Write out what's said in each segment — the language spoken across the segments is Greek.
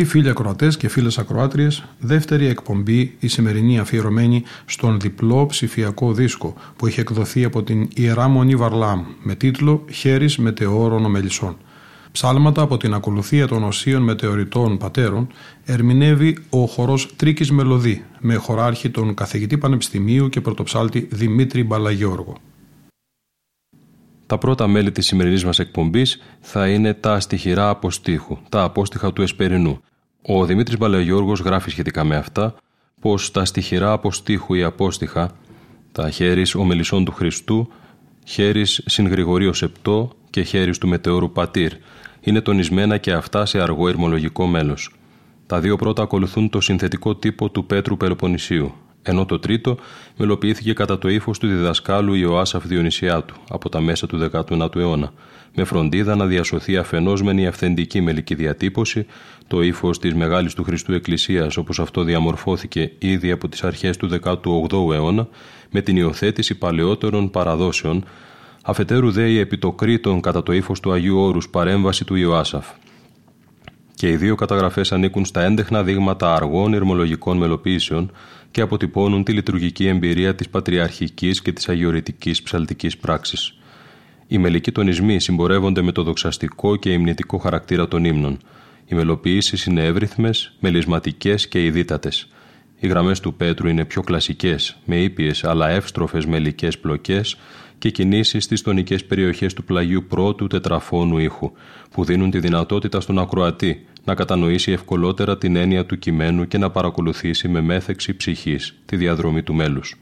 Αγαπητοί φίλοι ακροατές και φίλες ακροάτριες, δεύτερη εκπομπή η σημερινή αφιερωμένη στον διπλό ψηφιακό δίσκο που έχει εκδοθεί από την Ιερά Μονή Βαρλάμ με τίτλο Χέρις Μετεώρων Ομελισσών. Ψάλματα από την ακολουθία των οσίων μετεωρητών πατέρων ερμηνεύει ο χορός Τρίκης Μελωδή με χωράρχη τον καθηγητή Πανεπιστημίου και πρωτοψάλτη Δημήτρη Μπαλαγιώργο. Τα πρώτα μέλη της σημερινής μας εκπομπής θα είναι τα αστιχηρά αποστήχου, τα απόστιχα του Εσπερινού. Ο Δημήτρης Μπαλαγιώργος γράφει σχετικά με αυτά πως τα στιχηρά αποστήχου ή απόστιχα, τα χέρις ομελισσών του Χριστού, χέρις συν Σεπτό και χέρις του μετεώρου Πατήρ, είναι τονισμένα και αυτά σε αργό ερμολογικό μέλος. Τα δύο πρώτα ακολουθούν το συνθετικό τύπο του Πέτρου Πελοποννησίου, ενώ το τρίτο μελοποιήθηκε κατά το ύφος του διδασκάλου Ιωάσαφ Διονυσιάτου από τα μέσα του 19ου αιώνα, με φροντίδα να διασωθεί αφενός μεν η αυθεντική μελική διατύπωση, το ύφος της Μεγάλης του Χριστού Εκκλησίας όπως αυτό διαμορφώθηκε ήδη από τις αρχές του 18ου αιώνα, με την υιοθέτηση παλαιότερων παραδόσεων, αφετέρου δε η επιτοκρίτων κατά το ύφος του Αγίου Όρους παρέμβαση του Ιωάσαφ. Και οι δύο καταγραφές ανήκουν στα έντεχνα δείγματα αργών ηρμολογικών μελοποίησεων και αποτυπώνουν τη λειτουργική εμπειρία της πατριαρχικής και της αγιορητική ψαλτικής πράξης. Οι μελικοί τονισμοί συμπορεύονται με το δοξαστικό και υμνητικό χαρακτήρα των ύμνων. Οι μελοποιήσεις είναι εύρυθμες, μελισματικές και ειδίτατε. Οι γραμμές του Πέτρου είναι πιο κλασικές, με ήπιες αλλά εύστροφες μελικές πλοκές και κινήσεις στις τονικές περιοχές του πλαγιού πρώτου τετραφώνου ήχου, που δίνουν τη δυνατότητα στον ακροατή να κατανοήσει ευκολότερα την έννοια του κειμένου και να παρακολουθήσει με μέθεξη ψυχής τη διαδρομή του μέλους.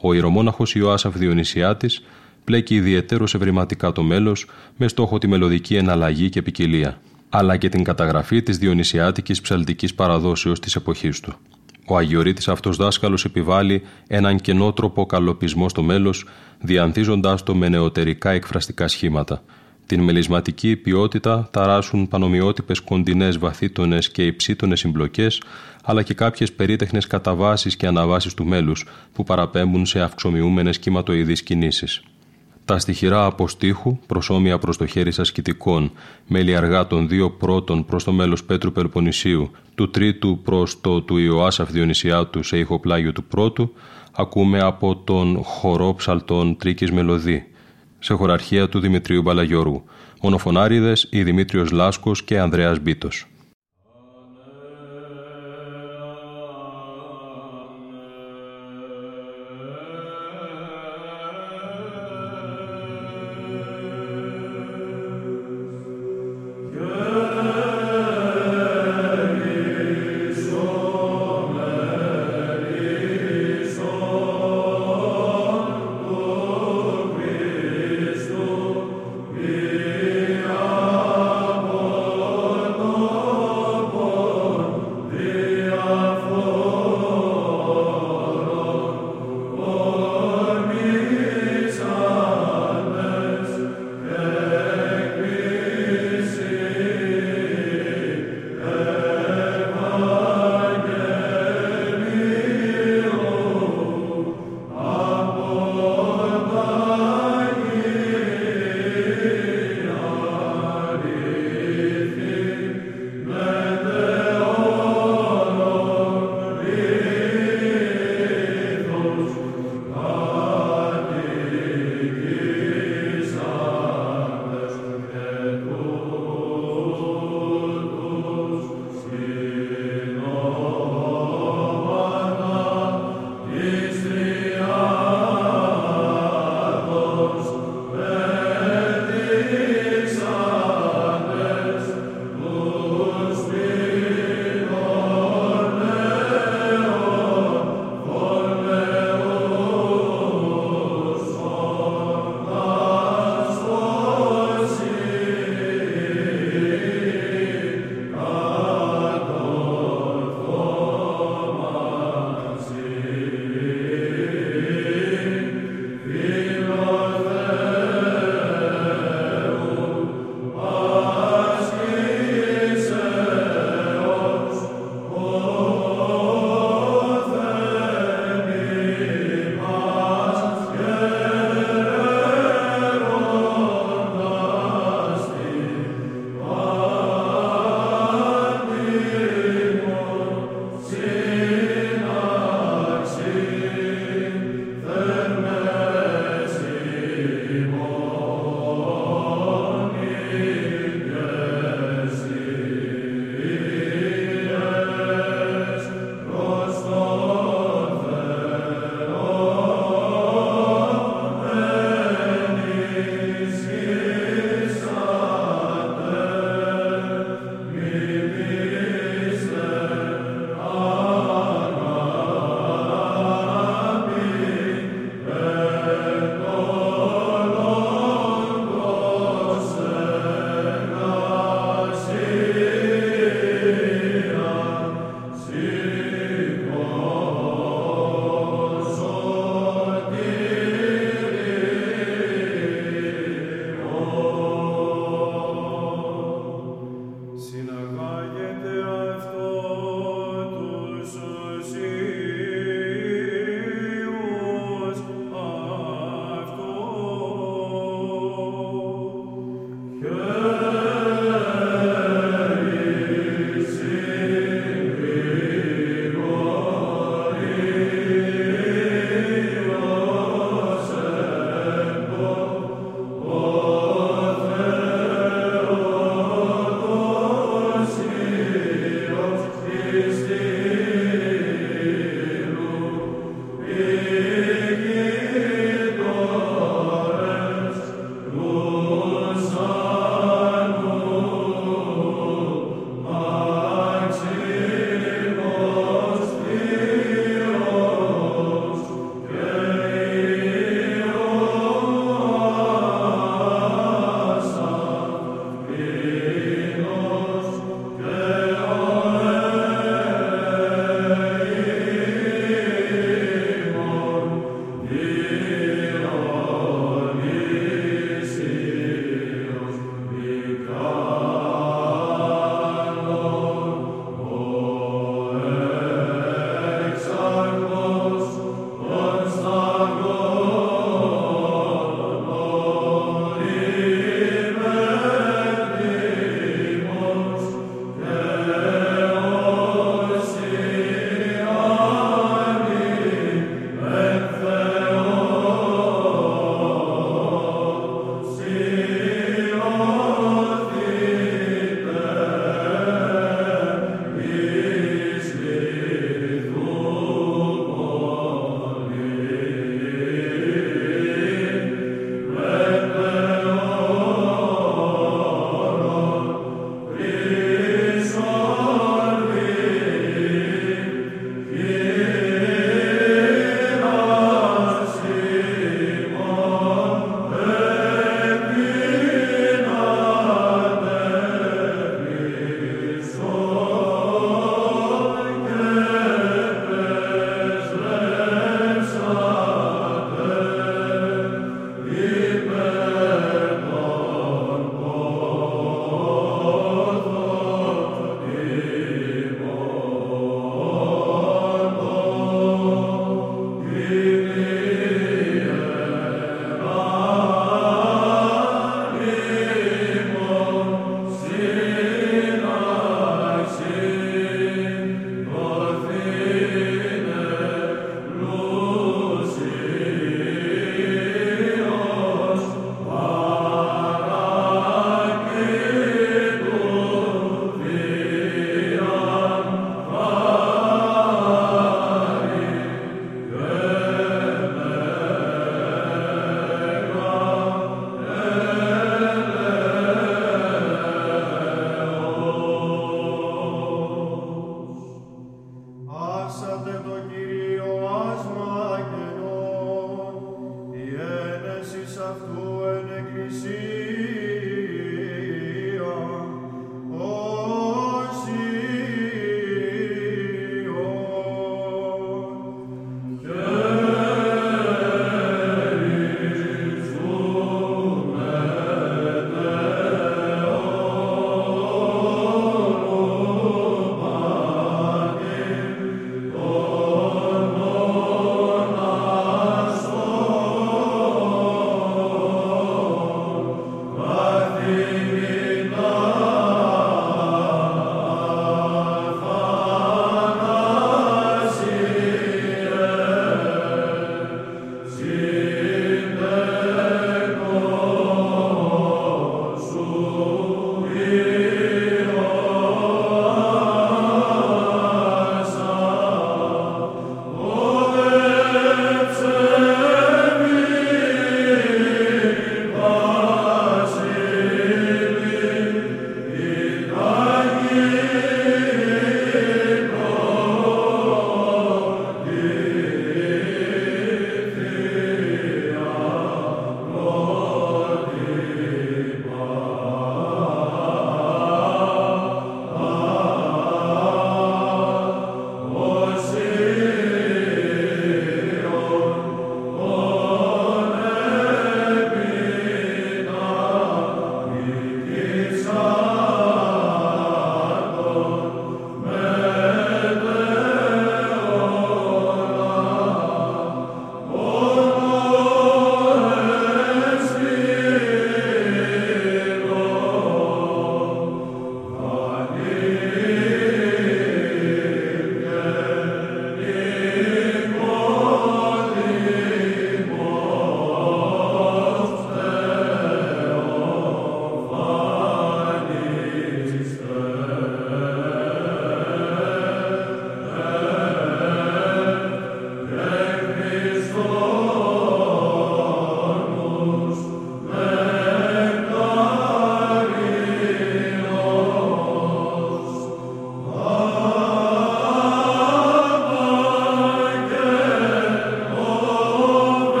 Ο ιερομόναχος Ιωάσαφ Διονυσιάτης πλέκει ιδιαίτερο ευρηματικά το μέλος με στόχο τη μελωδική εναλλαγή και ποικιλία, αλλά και την καταγραφή της διονυσιάτικης ψαλτικής παραδόσεως της εποχής του. Ο Αγιορείτης αυτός δάσκαλος επιβάλλει έναν κενότροπο καλοπισμό στο μέλος, διανθίζοντάς το με νεωτερικά εκφραστικά σχήματα. Την μελισματική ποιότητα ταράσουν πανομοιότυπες κοντινές βαθύτονες και υψίτονες συμπλοκές, αλλά και κάποιες περίτεχνες καταβάσεις και αναβάσεις του μέλους, που παραπέμπουν σε αυξομοιούμενες κυματοειδείς κινήσεις. Τα στοιχειρά αποστήχου, προσώμια προς το χέρι ασκητικών, μέλη αργά των δύο πρώτων προς το μέλος Πέτρου Περπονησίου, του τρίτου προς το του Ιωάσαφ Διονυσιάτου σε ηχοπλάγιο του πρώτου, ακούμε από τον χορό ψαλτών Τρίκης Μελωδή, σε χωραρχία του Δημητρίου Μπαλαγιώργου, μονοφωνάριδες η Δημήτριος Λάσκος και Ανδρέας Μπίτος.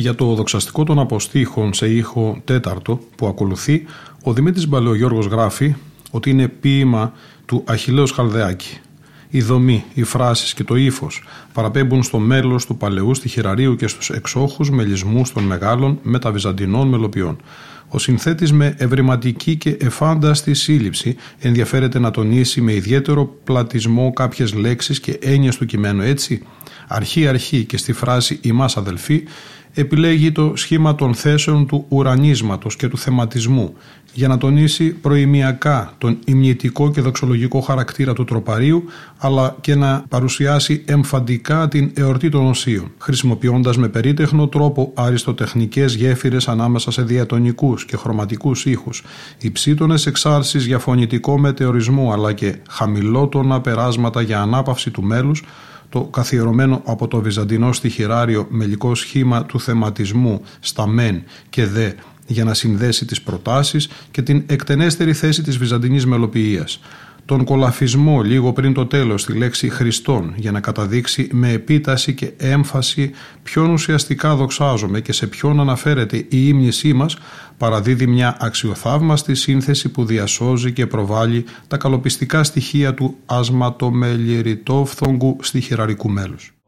Για το δοξαστικό των αποστήχων σε ήχο τέταρτο που ακολουθεί, ο Δημήτρης Μπαλαιογιώργος γράφει ότι είναι ποίημα του Αχιλέως Χαλδεάκη. Η δομή, οι φράσεις και το ύφος παραπέμπουν στο μέλος του παλαιού στοιχειραρίου και στους εξόχους μελισμούς των μεγάλων μεταβυζαντινών μελοποιών. Ο συνθέτης με ευρηματική και εφάνταστη σύλληψη ενδιαφέρεται να τονίσει με ιδιαίτερο πλατισμό κάποιες λέξεις και έννοιες του κειμένου έτσι. Αρχή-αρχή και στη φράση «ημάς αδελφοί» επιλέγει το σχήμα των θέσεων του ουρανίσματος και του θεματισμού για να τονίσει προημιακά τον ημνητικό και δοξολογικό χαρακτήρα του τροπαρίου αλλά και να παρουσιάσει εμφαντικά την εορτή των οσίων χρησιμοποιώντας με περίτεχνο τρόπο αριστοτεχνικές γέφυρες ανάμεσα σε διατονικούς και χρωματικούς ήχους υψίτονες εξάρσεις για φωνητικό μετεωρισμό αλλά και χαμηλότονα περάσματα για ανάπαυση του μέλους το καθιερωμένο από το βυζαντινό στοιχειράριο μελικό σχήμα του θεματισμού στα μεν και δε για να συνδέσει τις προτάσεις και την εκτενέστερη θέση της βυζαντινής μελοποιίας τον κολαφισμό λίγο πριν το τέλος στη λέξη Χριστόν για να καταδείξει με επίταση και έμφαση ποιον ουσιαστικά δοξάζομαι και σε ποιον αναφέρεται η ύμνησή μας παραδίδει μια αξιοθαύμαστη σύνθεση που διασώζει και προβάλλει τα καλοπιστικά στοιχεία του ασματομελιεριτόφθογκου στοιχειραρικού μέλους.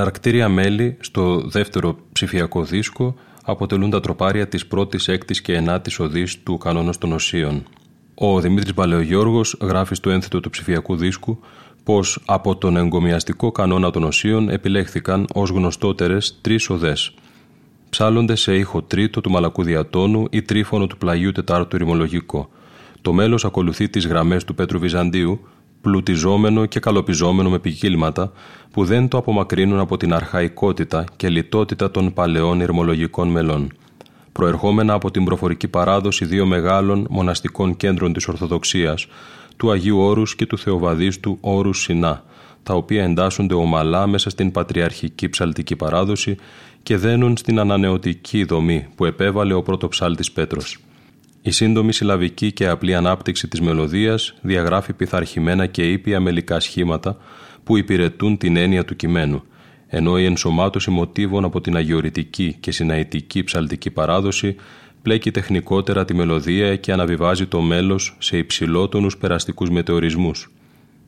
Εναρκτήρια μέλη στο δεύτερο ψηφιακό δίσκο αποτελούν τα τροπάρια της πρώτης, έκτης και ενάτης οδής του κανόνος των οσίων. Ο Δημήτρης Μπαλαιογιώργος γράφει στο ένθετο του ψηφιακού δίσκου πως από τον εγκομιαστικό κανόνα των οσίων επιλέχθηκαν ως γνωστότερες τρεις οδές. Ψάλλονται σε ήχο τρίτο του μαλακού διατόνου ή τρίφωνο του πλαγιού τετάρτου ρημολογικό. Το μέλος ακολουθεί τις γραμμές του Πέτρου Βυζαντίου πλουτιζόμενο και καλοπιζόμενο με ποικίλματα που δεν το απομακρύνουν από την αρχαϊκότητα και λιτότητα των παλαιών ηρμολογικών μελών. Προερχόμενα από την προφορική παράδοση δύο μεγάλων μοναστικών κέντρων της Ορθοδοξίας, του Αγίου Όρους και του Θεοβαδίστου Όρους Σινά, τα οποία εντάσσονται ομαλά μέσα στην πατριαρχική ψαλτική παράδοση και δένουν στην ανανεωτική δομή που επέβαλε ο πρώτο ψάλτης Πέτρος. Η σύντομη συλλαβική και απλή ανάπτυξη της μελωδίας διαγράφει πειθαρχημένα και ήπια μελικά σχήματα που υπηρετούν την έννοια του κειμένου, ενώ η ενσωμάτωση μοτίβων από την αγιορητική και συναητική ψαλτική παράδοση πλέκει τεχνικότερα τη μελωδία και αναβιβάζει το μέλος σε υψηλότονους περαστικούς μετεωρισμούς.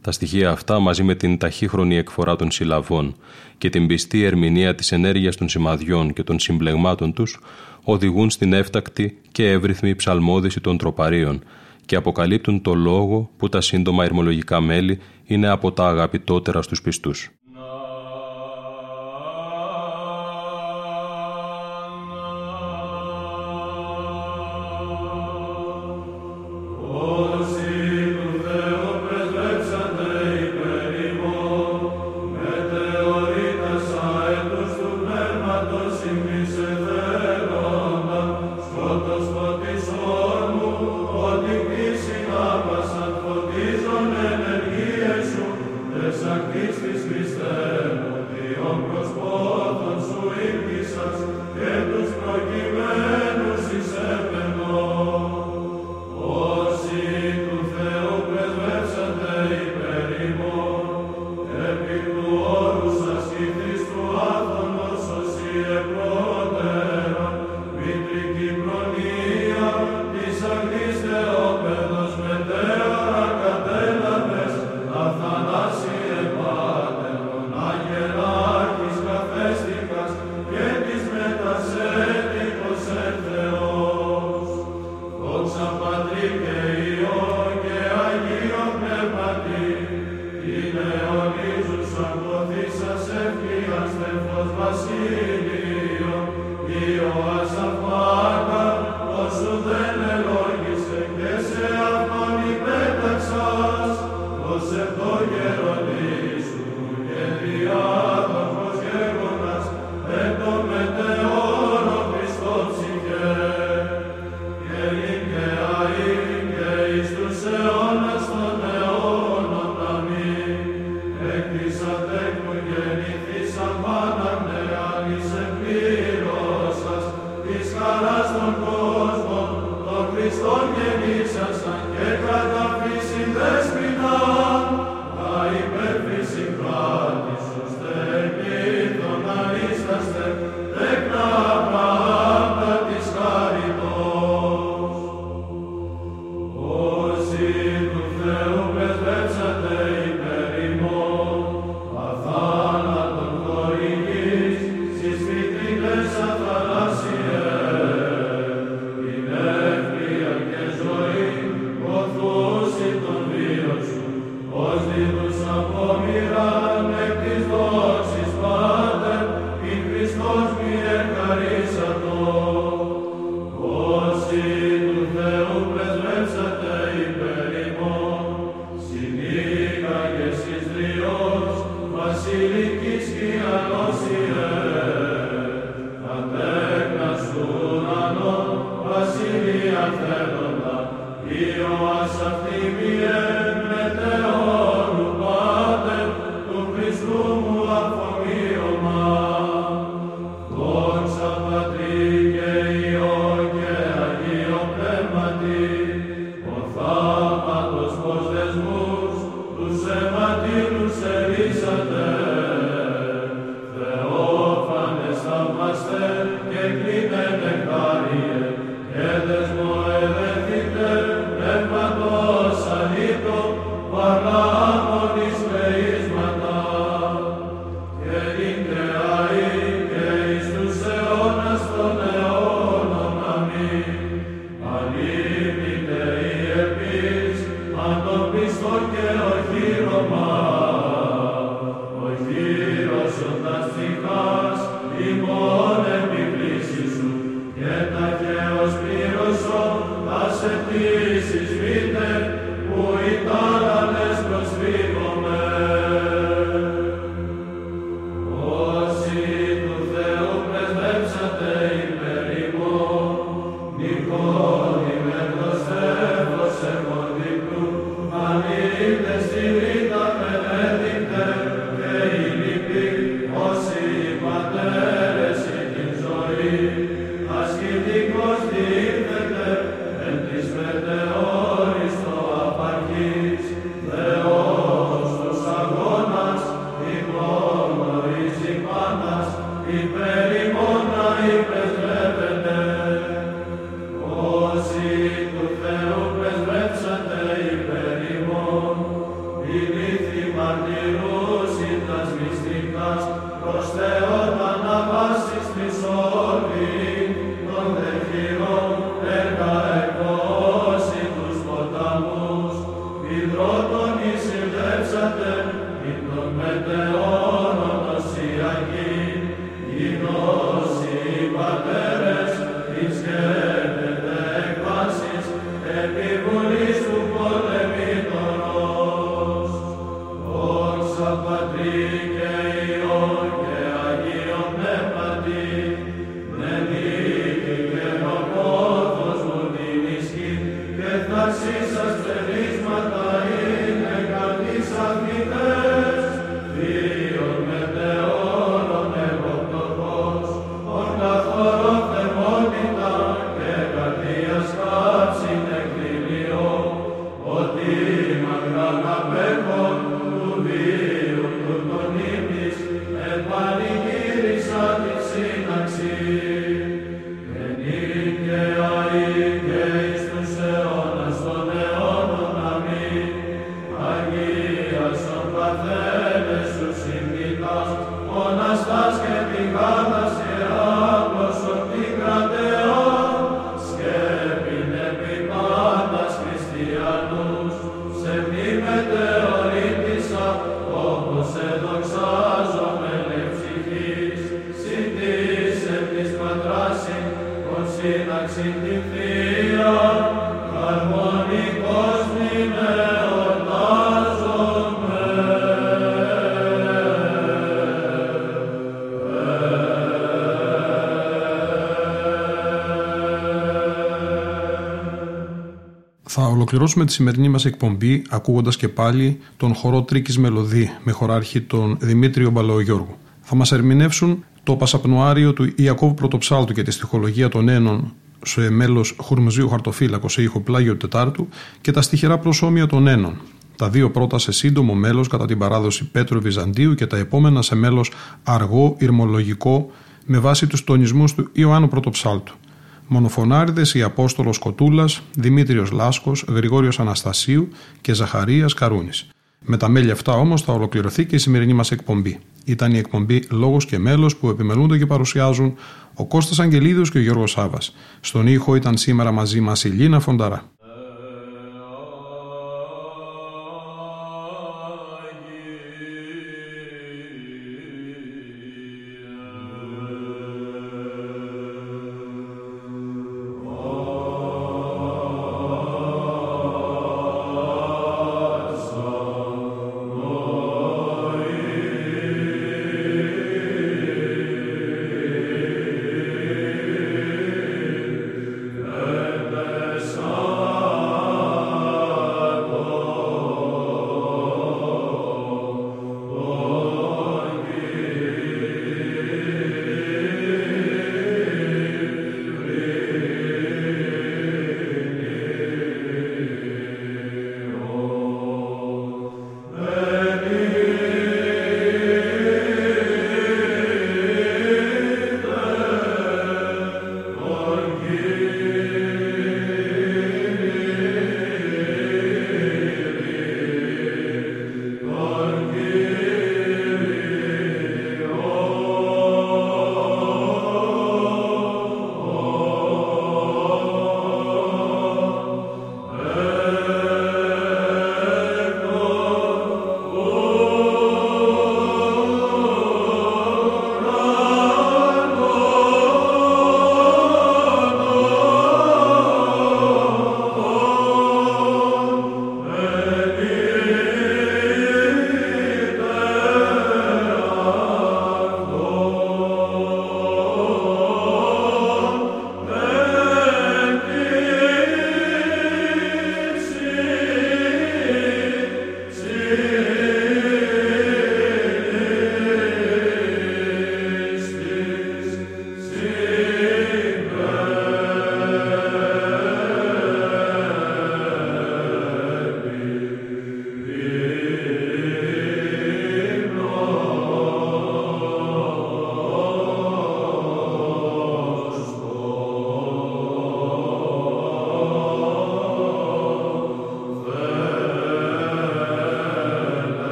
Τα στοιχεία αυτά μαζί με την ταχύχρονη εκφορά των συλλαβών και την πιστή ερμηνεία της ενέργειας των σημαδιών και των συμπλεγμάτων τους οδηγούν στην έφτακτη και εύρυθμη ψαλμόδηση των τροπαρίων και αποκαλύπτουν το λόγο που τα σύντομα ερμολογικά μέλη είναι από τα αγαπητότερα στους πιστούς. χαρά στον κόσμο, τον Χριστόν γεννήσασαν και κατά Lord, get ολοκληρώσουμε τη σημερινή μας εκπομπή ακούγοντας και πάλι τον χορό Τρίκης Μελωδή με χωράρχη τον Δημήτριο Μπαλαιογιώργου. Θα μας ερμηνεύσουν το Πασαπνοάριο του Ιακώβου Πρωτοψάλτου και της στοιχολογία των Ένων σε μέλος Χουρμουζίου Χαρτοφύλακος σε ήχο Πλάγιο Τετάρτου και τα στοιχερά προσώμια των Ένων. Τα δύο πρώτα σε σύντομο μέλος κατά την παράδοση Πέτρου Βυζαντίου και τα επόμενα σε μέλος αργό, ηρμολογικό, με βάση τους τονισμούς του Ιωάννου Πρωτοψάλτου. Μονοφωνάριδες οι Απόστολος Κοτούλας, Δημήτριος Λάσκος, Γρηγόριος Αναστασίου και Ζαχαρίας Καρούνης. Με τα μέλη αυτά όμως θα ολοκληρωθεί και η σημερινή μας εκπομπή. Ήταν η εκπομπή Λόγος και Μέλος που επιμελούνται και παρουσιάζουν ο Κώστας Αγγελίδος και ο Γιώργος Σάβας. Στον ήχο ήταν σήμερα μαζί μας η Λίνα Φονταρά.